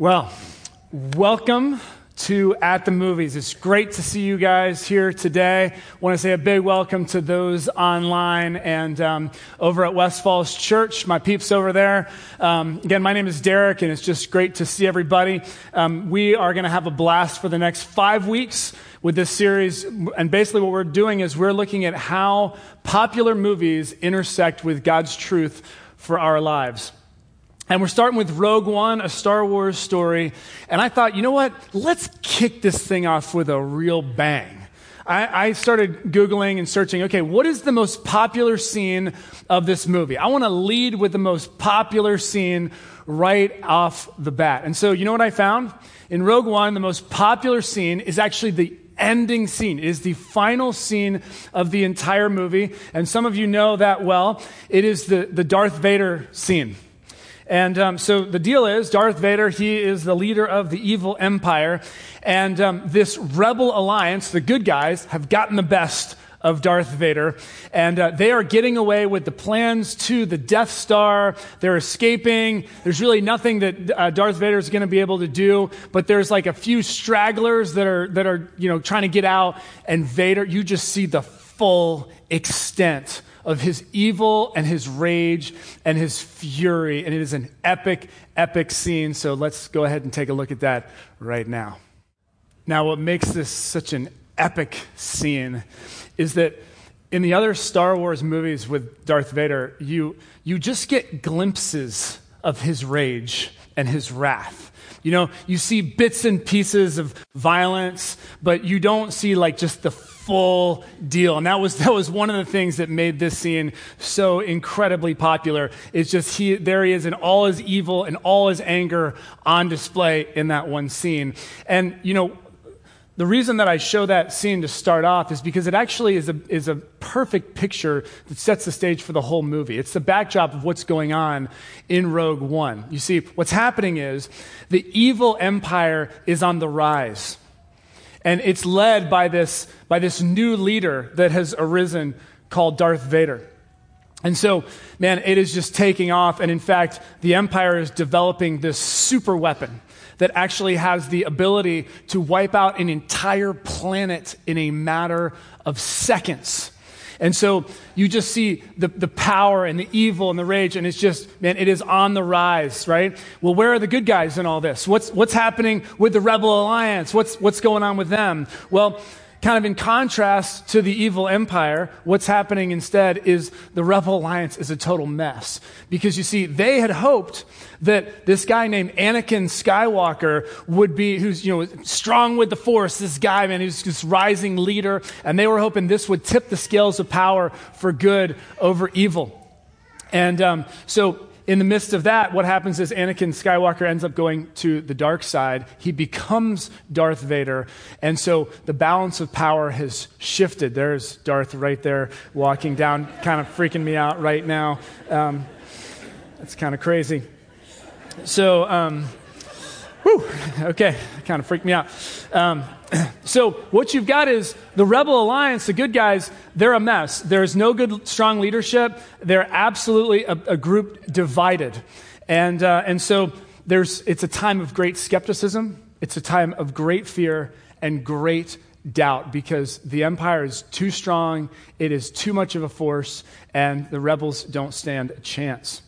Well, welcome to At the Movies. It's great to see you guys here today. I want to say a big welcome to those online and um, over at West Falls Church, my peeps over there. Um, again, my name is Derek, and it's just great to see everybody. Um, we are going to have a blast for the next five weeks with this series. And basically, what we're doing is we're looking at how popular movies intersect with God's truth for our lives. And we're starting with Rogue One, a Star Wars story. And I thought, you know what? Let's kick this thing off with a real bang. I, I, started Googling and searching, okay, what is the most popular scene of this movie? I want to lead with the most popular scene right off the bat. And so, you know what I found? In Rogue One, the most popular scene is actually the ending scene. It is the final scene of the entire movie. And some of you know that well. It is the, the Darth Vader scene. And um, so the deal is Darth Vader, he is the leader of the evil empire. And um, this rebel alliance, the good guys, have gotten the best of Darth Vader. And uh, they are getting away with the plans to the Death Star. They're escaping. There's really nothing that uh, Darth Vader is going to be able to do. But there's like a few stragglers that are, that are, you know, trying to get out. And Vader, you just see the full extent of his evil and his rage and his fury. And it is an epic, epic scene. So let's go ahead and take a look at that right now. Now, what makes this such an epic scene is that in the other Star Wars movies with Darth Vader, you, you just get glimpses of his rage and his wrath. You know, you see bits and pieces of violence, but you don't see like just the full deal. And that was, that was one of the things that made this scene so incredibly popular. It's just he, there he is in all his evil and all his anger on display in that one scene. And, you know, the reason that I show that scene to start off is because it actually is a, is a perfect picture that sets the stage for the whole movie. It's the backdrop of what's going on in Rogue One. You see, what's happening is the evil empire is on the rise. And it's led by this, by this new leader that has arisen called Darth Vader. And so, man, it is just taking off. And in fact, the Empire is developing this super weapon that actually has the ability to wipe out an entire planet in a matter of seconds. And so you just see the, the power and the evil and the rage, and it's just, man, it is on the rise, right? Well, where are the good guys in all this? What's, what's happening with the Rebel Alliance? What's, what's going on with them? Well, kind of in contrast to the evil empire, what's happening instead is the Rebel Alliance is a total mess. Because you see, they had hoped that this guy named Anakin Skywalker would be, who's, you know, strong with the force, this guy, man, who's this rising leader, and they were hoping this would tip the scales of power for good over evil. And um, so in the midst of that, what happens is Anakin Skywalker ends up going to the dark side. He becomes Darth Vader. And so the balance of power has shifted. There's Darth right there walking down, kind of freaking me out right now. Um, kind of crazy. So, um, whew, okay, kind of freaked me out. Um, so what you've got is the rebel alliance the good guys they're a mess. There's no good strong leadership. They're absolutely a, a group divided. And, uh, and so there's, it's a time of great skepticism it's a time of great fear and great doubt because the empire is too strong it is too much of a force and the rebels don't stand a chance.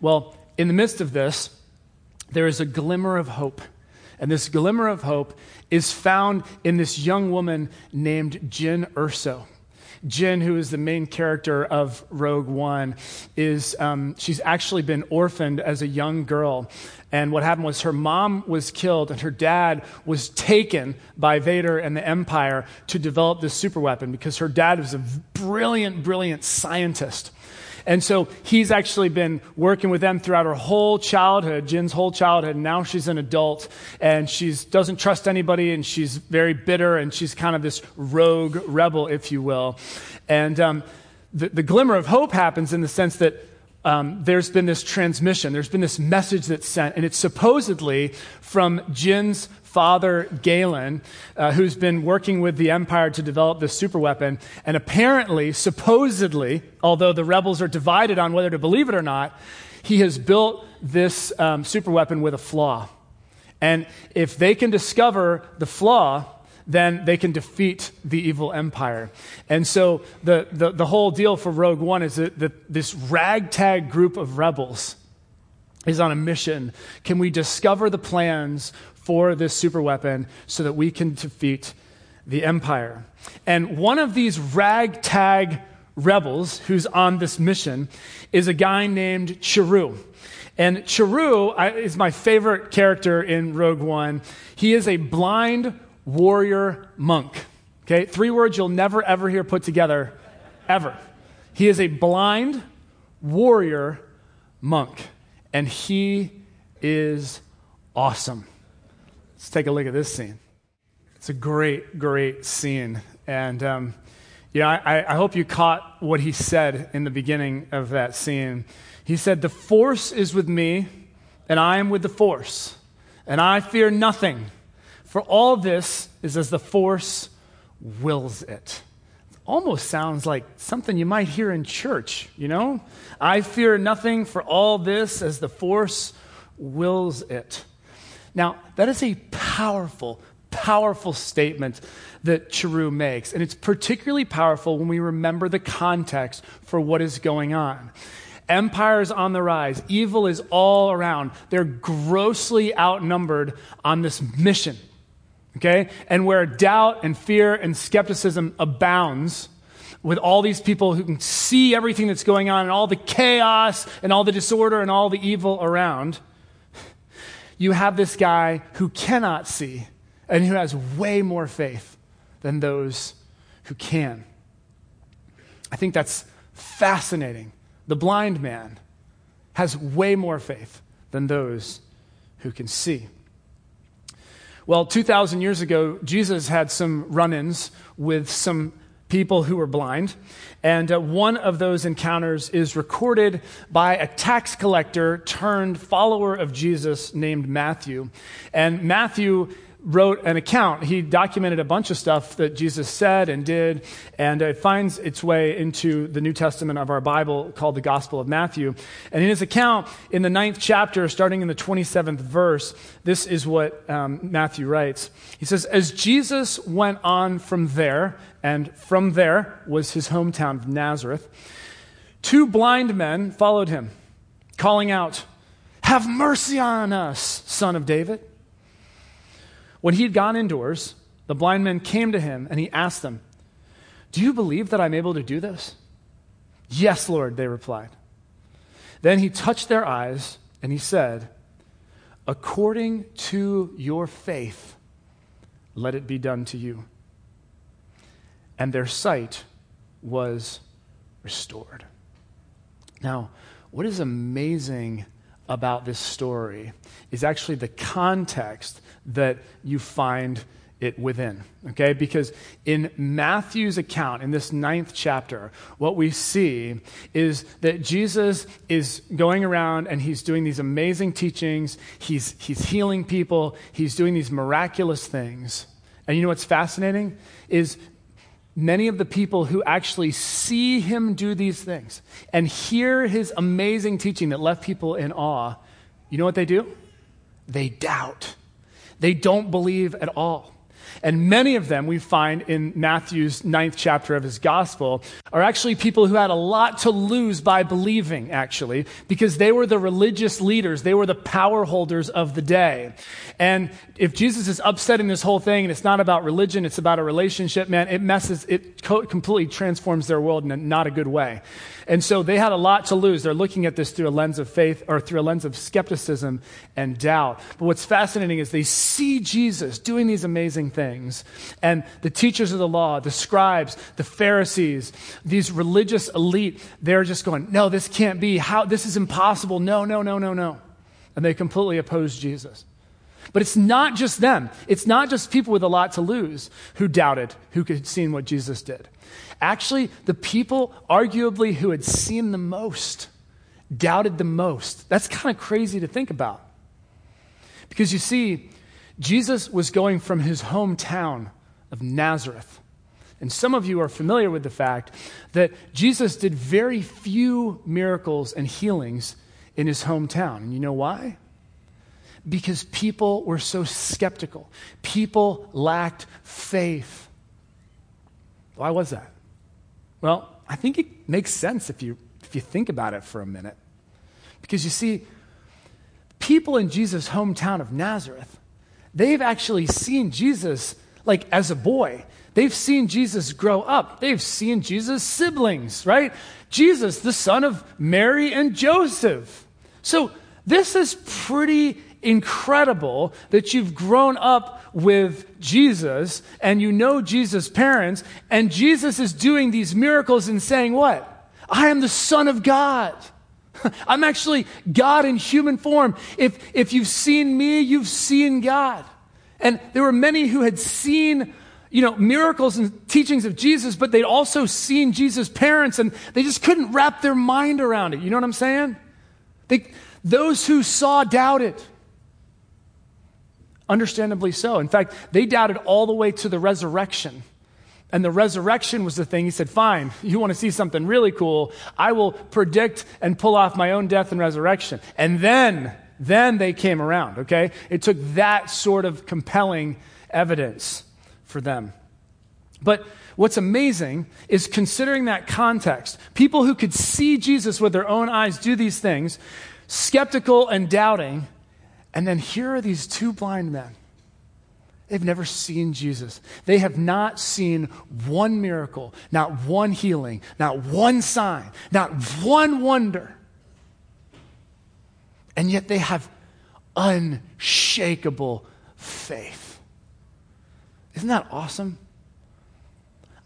Well in the midst of this there is a glimmer of hope and this glimmer of hope is found in this young woman named Jyn Erso. Jyn, who is the main character of Rogue One, is um, she's actually been orphaned as a young girl. And what happened was her mom was killed, and her dad was taken by Vader and the Empire to develop this super weapon because her dad was a brilliant, brilliant scientist. And so he's actually been working with them throughout her whole childhood, Jyn's whole childhood. And now she's an adult and she doesn't trust anybody and she's very bitter and she's kind of this rogue rebel, if you will. And um, the, the glimmer of hope happens in the sense that um, there's been this transmission, there's been this message that's sent, and it's supposedly from Jyn's father Galen, uh, who's been working with the Empire to develop this superweapon. And apparently, supposedly, although the rebels are divided on whether to believe it or not, he has built this um, superweapon with a flaw. And if they can discover the flaw, then they can defeat the evil empire. And so the, the, the whole deal for Rogue One is that, that this ragtag group of rebels is on a mission. Can we discover the plans for this super weapon so that we can defeat the empire? And one of these ragtag rebels who's on this mission is a guy named Chirrut. And Chirrut is my favorite character in Rogue One. He is a blind warrior monk. Okay, three words you'll never ever hear put together, ever. He is a blind warrior monk, and he is awesome. Let's take a look at this scene. It's a great, great scene. And, um, you know, I, I hope you caught what he said in the beginning of that scene. He said, The force is with me, and I am with the force, and I fear nothing. For all this is as the force wills it. it. Almost sounds like something you might hear in church, you know? I fear nothing for all this as the force wills it. Now, that is a powerful, powerful statement that Chirrut makes. And it's particularly powerful when we remember the context for what is going on. Empires on the rise. Evil is all around. They're grossly outnumbered on this mission okay? And where doubt and fear and skepticism abounds, with all these people who can see everything that's going on and all the chaos and all the disorder and all the evil around, you have this guy who cannot see and who has way more faith than those who can. I think that's fascinating. The blind man has way more faith than those who can see. Well, 2,000 years ago, Jesus had some run ins with some people who were blind. And uh, one of those encounters is recorded by a tax collector turned follower of Jesus named Matthew. And Matthew wrote an account. He documented a bunch of stuff that Jesus said and did, and it finds its way into the New Testament of our Bible called the Gospel of Matthew. And in his account, in the ninth chapter, starting in the 27th verse, this is what um, Matthew writes. He says, As Jesus went on from there, and from there was his hometown of Nazareth, two blind men followed him, calling out, Have mercy on us, son of David. When he had gone indoors, the blind men came to him and he asked them, Do you believe that I'm able to do this? Yes, Lord, they replied. Then he touched their eyes and he said, According to your faith, let it be done to you. And their sight was restored. Now, what is amazing about this story is actually the context that you find it within. Okay? Because in Matthew's account, in this ninth chapter, what we see is that Jesus is going around and he's doing these amazing teachings. He's, he's healing people. He's doing these miraculous things. And you know what's fascinating? Is many of the people who actually see him do these things and hear his amazing teaching that left people in awe, you know what they do? They doubt. They don't believe at all. And many of them we find in Matthew's ninth chapter of his gospel are actually people who had a lot to lose by believing, actually, because they were the religious leaders. They were the power holders of the day. And if Jesus is upsetting this whole thing and it's not about religion, it's about a relationship, man, it messes, it co- completely transforms their world in a, not a good way. And so they had a lot to lose. They're looking at this through a lens of faith or through a lens of skepticism and doubt. But what's fascinating is they see Jesus doing these amazing things. And the teachers of the law, the scribes, the Pharisees, these religious elite, they're just going, no, this can't be. How, this is impossible. No, no, no, no, no. And they completely oppose Jesus. But it's not just them. It's not just people with a lot to lose who doubted, who had seen what Jesus did. Actually, the people arguably who had seen the most doubted the most. That's kind of crazy to think about. Because you see, Jesus was going from his hometown of Nazareth. And some of you are familiar with the fact that Jesus did very few miracles and healings in his hometown. And you know why? because people were so skeptical. People lacked faith. Why was that? Well, I think it makes sense if you, if you think about it for a minute. Because you see, people in Jesus' hometown of Nazareth, they've actually seen Jesus like as a boy. They've seen Jesus grow up. They've seen Jesus' siblings, right? Jesus, the son of Mary and Joseph. So this is pretty incredible that you've grown up with Jesus and you know Jesus' parents, and Jesus is doing these miracles and saying, What? I am the Son of God. I'm actually God in human form. If, if you've seen me, you've seen God. And there were many who had seen, you know, miracles and teachings of Jesus, but they'd also seen Jesus' parents and they just couldn't wrap their mind around it. You know what I'm saying? They, those who saw doubted. Understandably so. In fact, they doubted all the way to the resurrection. And the resurrection was the thing. He said, Fine, you want to see something really cool? I will predict and pull off my own death and resurrection. And then, then they came around, okay? It took that sort of compelling evidence for them. But what's amazing is considering that context, people who could see Jesus with their own eyes do these things, skeptical and doubting, and then here are these two blind men. They've never seen Jesus. They have not seen one miracle, not one healing, not one sign, not one wonder. And yet they have unshakable faith. Isn't that awesome?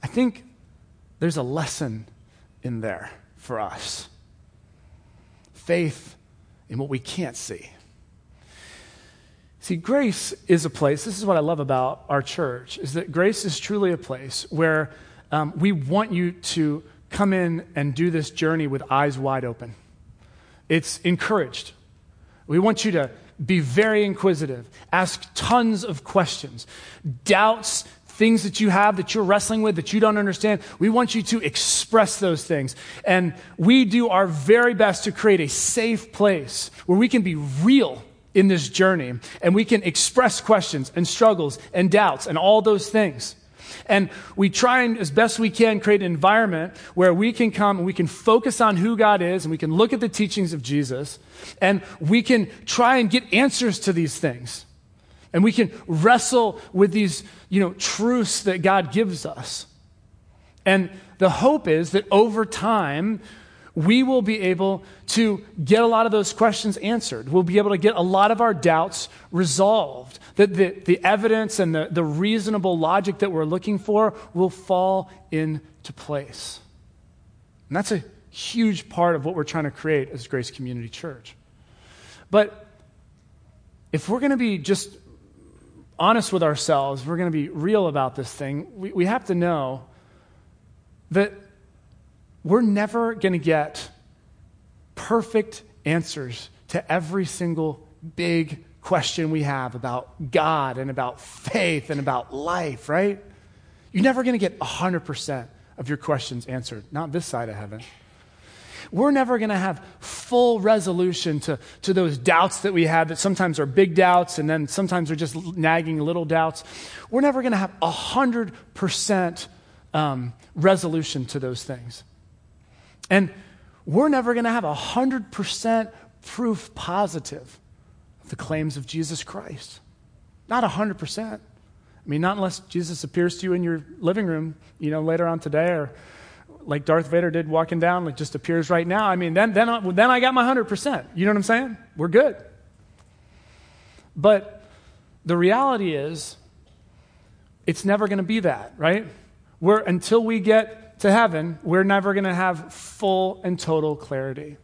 I think there's a lesson in there for us faith in what we can't see. See, grace is a place, this is what I love about our church, is that grace is truly a place where um, we want you to come in and do this journey with eyes wide open. It's encouraged. We want you to be very inquisitive, ask tons of questions, doubts, things that you have that you're wrestling with that you don't understand. We want you to express those things. And we do our very best to create a safe place where we can be real in this journey. And we can express questions and struggles and doubts and all those things. And we try and, as best we can, create an environment where we can come and we can focus on who God is and we can look at the teachings of Jesus and we can try and get answers to these things. And we can wrestle with these, you know, truths that God gives us. And the hope is that over time, we will be able to get a lot of those questions answered. We'll be able to get a lot of our doubts resolved. That the, the evidence and the, the reasonable logic that we're looking for will fall into place. And that's a huge part of what we're trying to create as Grace Community Church. But if we're going to be just honest with ourselves, we're going to be real about this thing, we, we have to know that we're never going to get perfect answers to every single big question we have about God and about faith and about life, right? You're never going to get 100% of your questions answered, not this side of heaven. We're never going to have full resolution to, to those doubts that we have that sometimes are big doubts and then sometimes are just nagging little doubts. We're never going to have 100% um, resolution to those things. And we're never going to have 100% proof positive of the claims of Jesus Christ. Not 100%. I mean, not unless Jesus appears to you in your living room, you know, later on today, or like Darth Vader did walking down, like just appears right now. I mean, then, then, I, then I got my 100%. You know what I'm saying? We're good. But the reality is, it's never going to be that, right? We're, until we get to heaven, we're never going to have full and total clarity.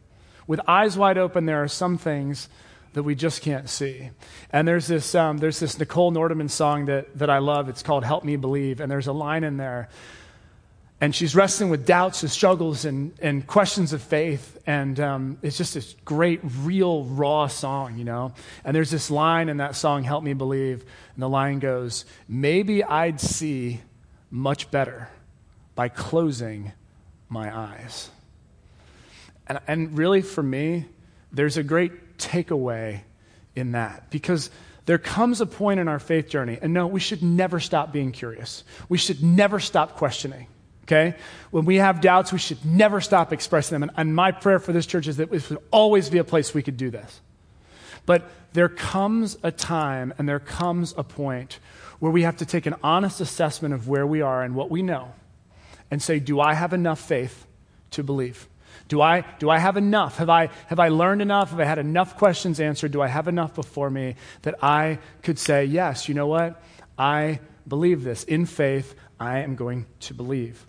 With eyes wide open, there are some things that we just can't see. And there's this, um, there's this Nicole Nordeman song that, that I love. It's called Help Me Believe. And there's a line in there. And she's wrestling with doubts and struggles and, and questions of faith. And um, it's just this great, real, raw song, you know? And there's this line in that song, Help Me Believe. And the line goes, Maybe I'd see much better by closing my eyes. And, and really, for me, there's a great takeaway in that because there comes a point in our faith journey, and no, we should never stop being curious. We should never stop questioning. Okay? When we have doubts, we should never stop expressing them. And, and my prayer for this church is that it would always be a place we could do this. But there comes a time and there comes a point where we have to take an honest assessment of where we are and what we know and say, do I have enough faith to believe? Do I, do I have enough? Have I, have I learned enough? Have I had enough questions answered? Do I have enough before me that I could say, yes, you know what? I believe this. In faith, I am going to believe.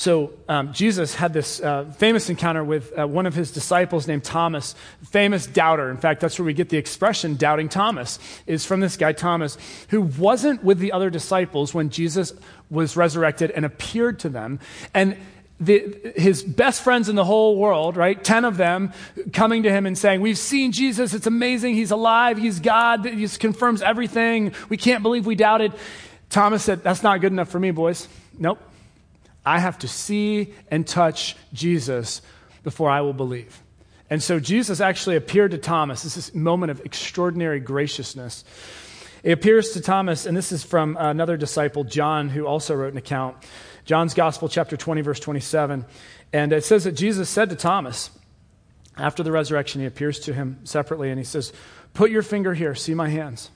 So, um, Jesus had this uh, famous encounter with uh, one of his disciples named Thomas, famous doubter. In fact, that's where we get the expression doubting Thomas, is from this guy, Thomas, who wasn't with the other disciples when Jesus was resurrected and appeared to them. And the, his best friends in the whole world, right? Ten of them coming to him and saying, We've seen Jesus. It's amazing. He's alive. He's God. He confirms everything. We can't believe we doubted. Thomas said, That's not good enough for me, boys. Nope. I have to see and touch Jesus before I will believe. And so Jesus actually appeared to Thomas. This is a moment of extraordinary graciousness. It appears to Thomas, and this is from another disciple, John, who also wrote an account. John's Gospel, chapter 20, verse 27. And it says that Jesus said to Thomas, after the resurrection, he appears to him separately and he says, Put your finger here, see my hands.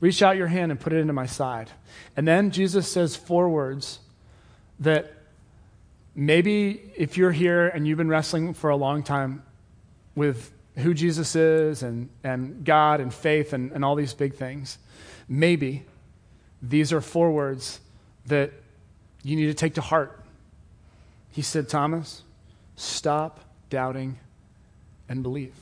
Reach out your hand and put it into my side. And then Jesus says four words that maybe if you're here and you've been wrestling for a long time with who Jesus is and, and God and faith and, and all these big things, maybe these are four words that you need to take to heart. He said, Thomas, stop doubting and believe.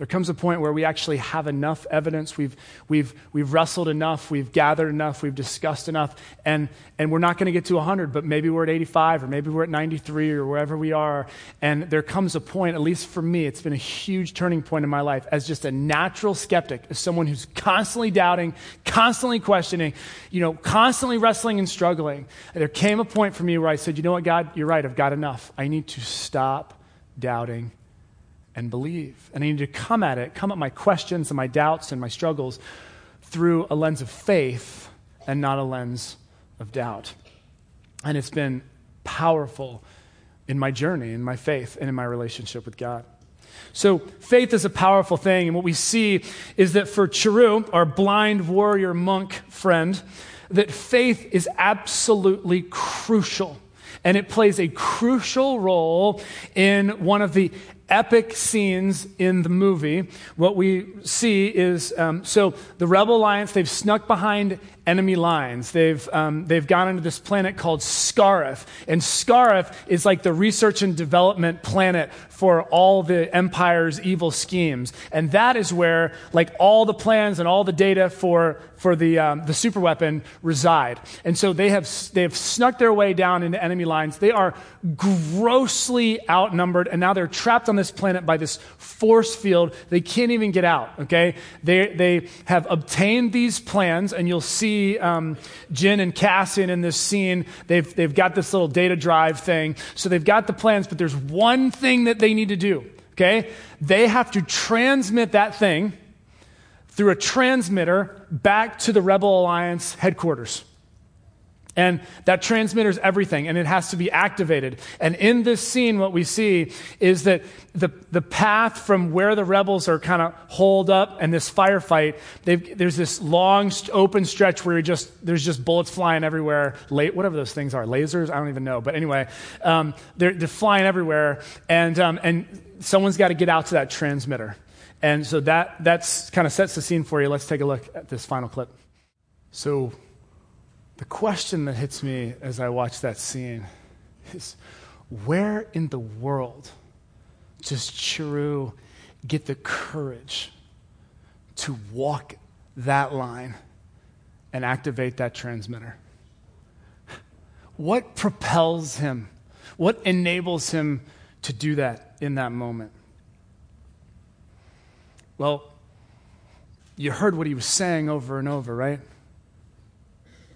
There comes a point where we actually have enough evidence, we've, we've, we've wrestled enough, we've gathered enough, we've discussed enough, and, and we're not going to get to 100, but maybe we're at 85 or maybe we're at 93 or wherever we are. And there comes a point, at least for me, it's been a huge turning point in my life as just a natural skeptic, as someone who's constantly doubting, constantly questioning, you know, constantly wrestling and struggling. There came a point for me where I said, you know what, God, you're right, I've got enough. I need to stop doubting and believe. And I need to come at it, come at my questions and my doubts and my struggles through a lens of faith and not a lens of doubt. And it's been powerful in my journey, in my faith, and in my relationship with God. So, faith is a powerful thing. And what we see is that for Chirrut, our blind warrior monk friend, that faith is absolutely crucial. And it plays a crucial role in one of the epic scenes in the movie. What we see is um, so the Rebel Alliance, they've snuck behind enemy lines. They've, um, they've gone into this planet called Scarif. And Scarif is like the research and development planet for all the Empire's evil schemes. And that is where like all the plans and all the data for, for the, um, the superweapon reside. And so they have, they have snuck their way down into enemy lines. They are grossly outnumbered, and now they're trapped on this planet by this force field. They can't even get out, okay? They, they have obtained these plans, and you'll see see um, and Cassian in this scene. They've, they've got this little data drive thing. So they've got the plans, but there's one thing that they need to do, okay? They have to transmit that thing through a transmitter back to the Rebel Alliance headquarters. And that transmitter is everything, and it has to be activated. And in this scene, what we see is that the, the path from where the rebels are kind of holed up and this firefight, there's this long open stretch where just, there's just bullets flying everywhere, late, whatever those things are, lasers, I don't even know. But anyway, um, they're, they're flying everywhere, and, um, and someone's got to get out to that transmitter. And so that kind of sets the scene for you. Let's take a look at this final clip. So the question that hits me as I watch that scene is where in the world does Chirrut get the courage to walk that line and activate that transmitter? What propels him? What enables him to do that in that moment? Well, you heard what he was saying over and over, right?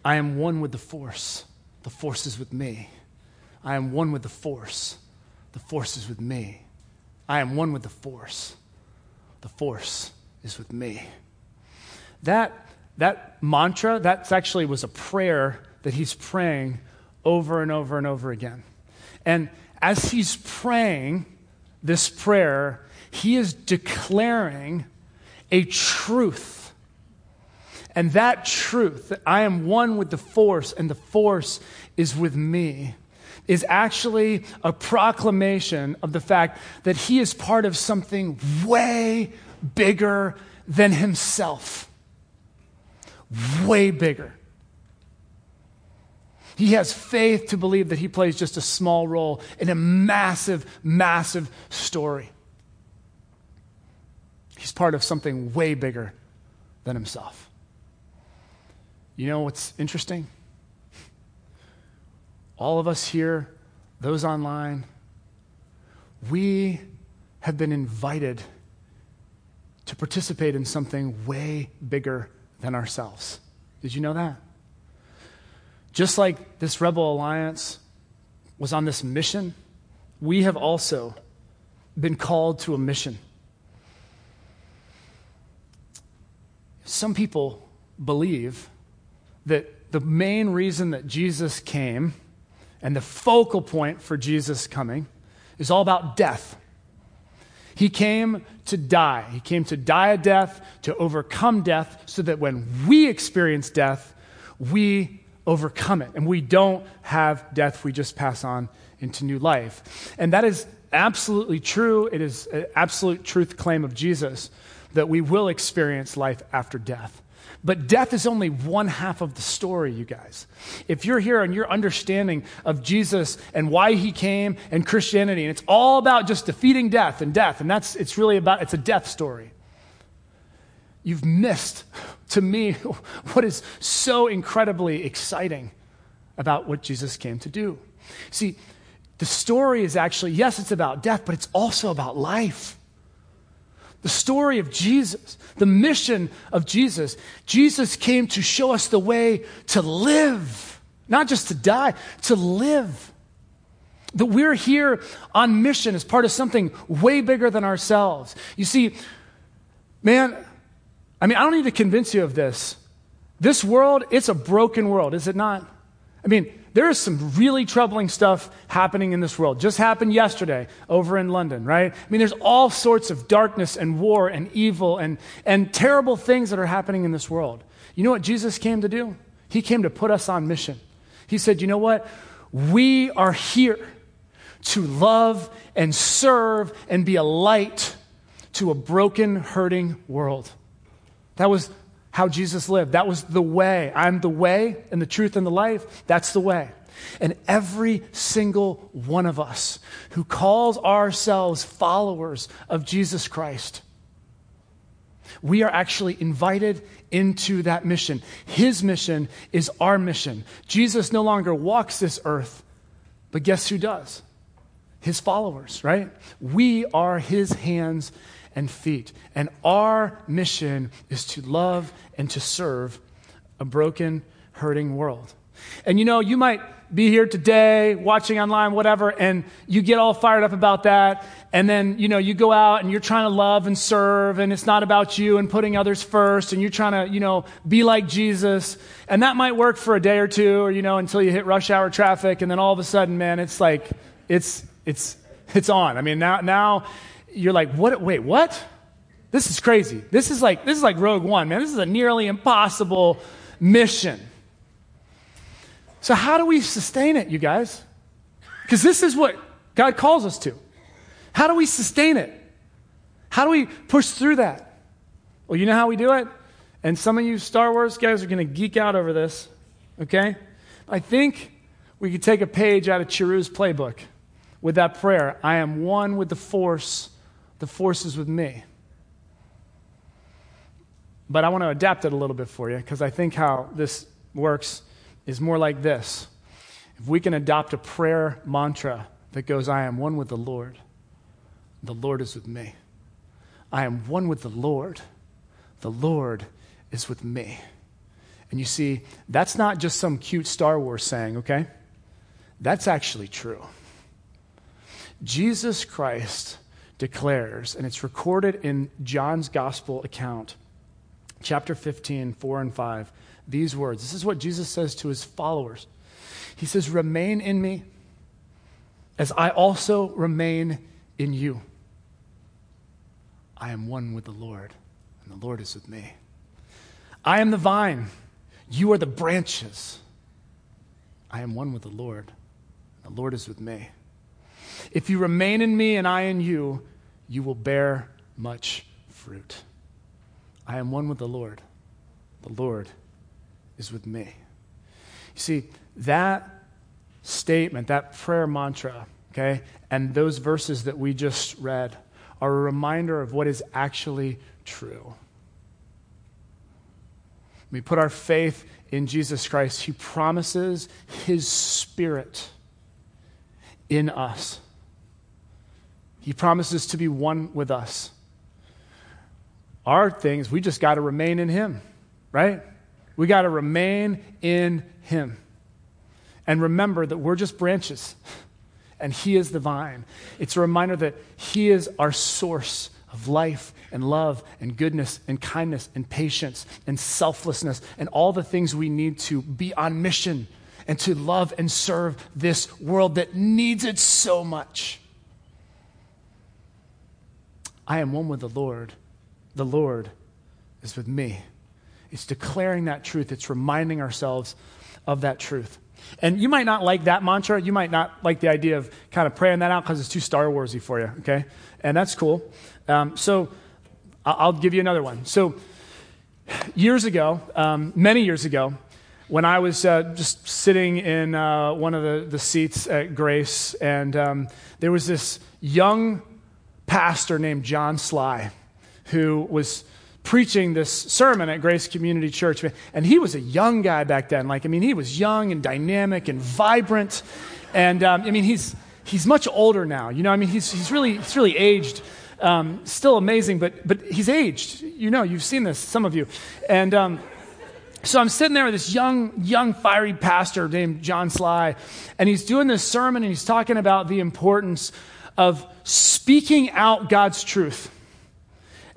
I am one with the force. The force is with me. I am one with the force. The force is with me. I am one with the force. the force is with me. That, that mantra, that actually was a prayer that he's praying over and over and over again. And as he's praying this prayer, he is declaring a truth. And that truth, that I am one with the force and the force is with me, is actually a proclamation of the fact that he is part of something way bigger than himself. Way bigger. He has faith to believe that he plays just a small role in a massive, massive story. He's part of something way bigger than himself. You know what's interesting? All of us here, those online, we have been invited to participate in something way bigger than ourselves. Did you know that? Just like this rebel alliance was on this mission, we have also been called to a mission. Some people believe that the main reason that Jesus came and the focal point for Jesus coming is all about death. He came to die. He came to die a death, to overcome death, so that when we experience death, we overcome it. And we don't have death, we just pass on into new life. And that is absolutely true. It is an absolute truth claim of Jesus that we will experience life after death. But death is only one half of the story, you guys. If you're here and your understanding of Jesus and why he came and Christianity, and it's all about just defeating death and death, and that's it's really about it's a death story. You've missed, to me, what is so incredibly exciting about what Jesus came to do. See, the story is actually, yes, it's about death, but it's also about life. The story of Jesus, the mission of Jesus. Jesus came to show us the way to live, not just to die, to live. That we're here on mission as part of something way bigger than ourselves. You see, man, I mean, I don't need to convince you of this. This world, it's a broken world, is it not? I mean, there is some really troubling stuff happening in this world. Just happened yesterday over in London, right? I mean, there's all sorts of darkness and war and evil and, and terrible things that are happening in this world. You know what Jesus came to do? He came to put us on mission. He said, You know what? We are here to love and serve and be a light to a broken, hurting world. That was how Jesus lived. That was the way. I'm the way and the truth and the life. That's the way. And every single one of us who calls ourselves followers of Jesus Christ, we are actually invited into that mission. His mission is our mission. Jesus no longer walks this earth, but guess who does? His followers, right? We are his hands and feet. And our mission is to love and to serve a broken, hurting world. And you know, you might be here today, watching online, whatever, and you get all fired up about that. And then, you know, you go out and you're trying to love and serve, and it's not about you and putting others first, and you're trying to, you know, be like Jesus. And that might work for a day or two, or, you know, until you hit rush hour traffic, and then all of a sudden, man, it's like, it's, it's, it's on. I mean, now, now you're like, what? Wait, what? This is crazy. This is like this is like Rogue One, man. This is a nearly impossible mission. So how do we sustain it, you guys? Because this is what God calls us to. How do we sustain it? How do we push through that? Well, you know how we do it? And some of you Star Wars guys are going to geek out over this, okay? I think we could take a page out of Chirrut's playbook with that prayer I am one with the Force the force is with me. But I want to adapt it a little bit for you because I think how this works is more like this. If we can adopt a prayer mantra that goes, I am one with the Lord, the Lord is with me. I am one with the Lord, the Lord is with me. And you see, that's not just some cute Star Wars saying, okay? That's actually true. Jesus Christ declares, and it's recorded in John's gospel account, chapter 15, 4 and 5, these words. This is what Jesus says to his followers. He says, Remain in me as I also remain in you. I am one with the Lord, and the Lord is with me. I am the vine, you are the branches. I am one with the Lord, and the Lord is with me. If you remain in me and I in you, you will bear much fruit. I am one with the Lord. The Lord is with me. You see, that statement, that prayer mantra, okay, and those verses that we just read are a reminder of what is actually true. We put our faith in Jesus Christ. He promises His Spirit in us. He promises to be one with us. Our things, we just got to remain in Him, right? We got to remain in Him. And remember that we're just branches and He is the vine. It's a reminder that He is our source of life and love and goodness and kindness and patience and selflessness and all the things we need to be on mission and to love and serve this world that needs it so much. I am one with the Lord. The Lord is with me. It's declaring that truth, it's reminding ourselves of that truth. And you might not like that mantra. You might not like the idea of kind of praying that out because it's too Star Warsy for you, okay? And that's cool. Um, so I'll give you another one. So years ago, um, many years ago, when I was uh, just sitting in uh, one of the, the seats at Grace, and um, there was this young pastor named John Sly who was preaching this sermon at Grace Community Church. And he was a young guy back then. Like, I mean, he was young and dynamic and vibrant. And um, I mean, he's, he's much older now. You know, I mean, he's, he's, really, he's really aged. Um, still amazing, but, but he's aged. You know, you've seen this, some of you. And um, so I'm sitting there with this young, young, fiery pastor named John Sly, and he's doing this sermon and he's talking about the importance of speaking out God's truth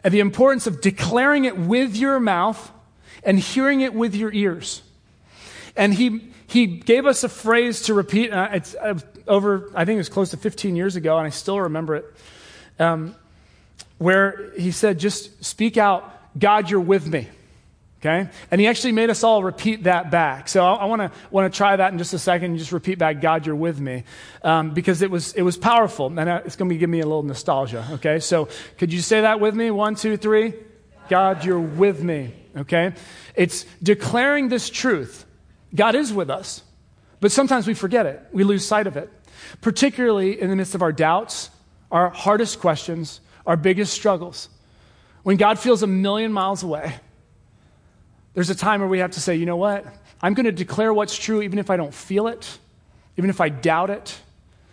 and the importance of declaring it with your mouth and hearing it with your ears. And he, he gave us a phrase to repeat. It's uh, over, I think it was close to 15 years ago, and I still remember it, um, where he said, just speak out, God, you're with me. Okay? And he actually made us all repeat that back. So I, I want to try that in just a second and just repeat back, God, you're with me. Um, because it was, it was powerful. And uh, it's going to give me a little nostalgia. Okay? So could you say that with me? One, two, three. God, you're with me. Okay? It's declaring this truth. God is with us. But sometimes we forget it. We lose sight of it. Particularly in the midst of our doubts, our hardest questions, our biggest struggles. When God feels a million miles away there's a time where we have to say, you know what? I'm going to declare what's true even if I don't feel it, even if I doubt it.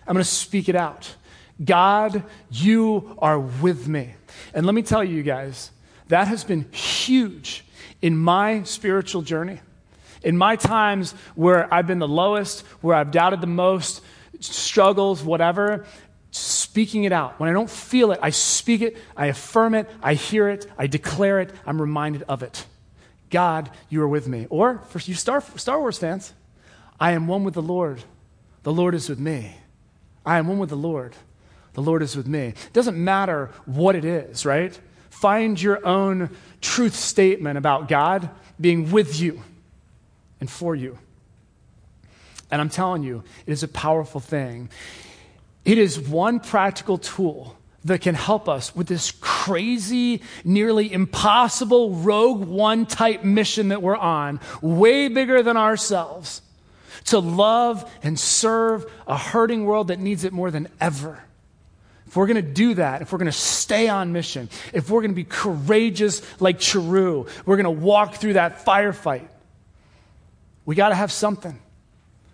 I'm going to speak it out. God, you are with me. And let me tell you, guys, that has been huge in my spiritual journey. In my times where I've been the lowest, where I've doubted the most, struggles, whatever, speaking it out. When I don't feel it, I speak it, I affirm it, I hear it, I declare it, I'm reminded of it. God, you are with me. Or for you Star, Star Wars fans, I am one with the Lord. The Lord is with me. I am one with the Lord. The Lord is with me. It doesn't matter what it is, right? Find your own truth statement about God being with you and for you. And I'm telling you, it is a powerful thing. It is one practical tool that can help us with this crazy, nearly impossible Rogue One type mission that we're on, way bigger than ourselves, to love and serve a hurting world that needs it more than ever. If we're going to do that, if we're going to stay on mission, if we're going to be courageous like Chirrut, we're going to walk through that firefight, we got to have something.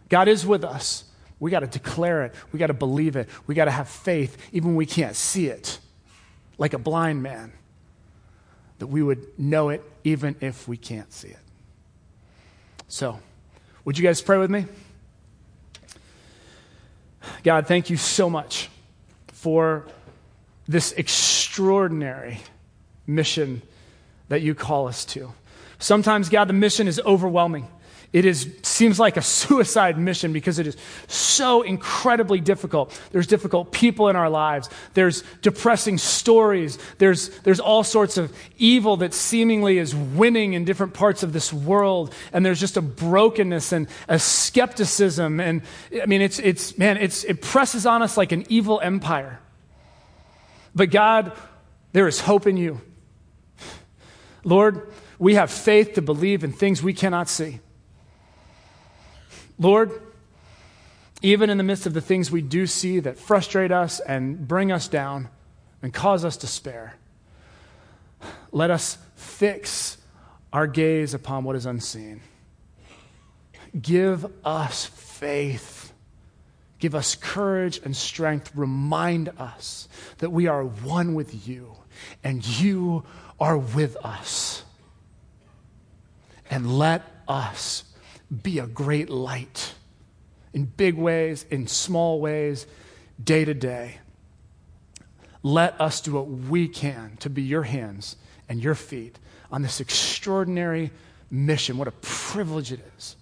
God is with us. We got to declare it. We got to believe it. We got to have faith, even when we can't see it, like a blind man, that we would know it even if we can't see it. So, would you guys pray with me? God, thank you so much for this extraordinary mission that you call us to. Sometimes, God, the mission is overwhelming. It is, seems like a suicide mission because it is so incredibly difficult. There's difficult people in our lives. There's depressing stories. There's, there's all sorts of evil that seemingly is winning in different parts of this world. And there's just a brokenness and a skepticism. And I mean, it's, it's man, it's, it presses on us like an evil empire. But God, there is hope in you. Lord, we have faith to believe in things we cannot see. Lord, even in the midst of the things we do see that frustrate us and bring us down and cause us despair, let us fix our gaze upon what is unseen. Give us faith. Give us courage and strength. Remind us that we are one with you and you are with us. And let us be a great light in big ways, in small ways, day to day. Let us do what we can to be your hands and your feet on this extraordinary mission. What a privilege it is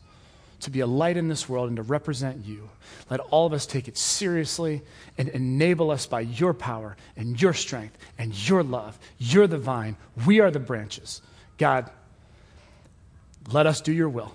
to be a light in this world and to represent you. Let all of us take it seriously and enable us by your power and your strength and your love. You're the vine, we are the branches. God, let us do your will.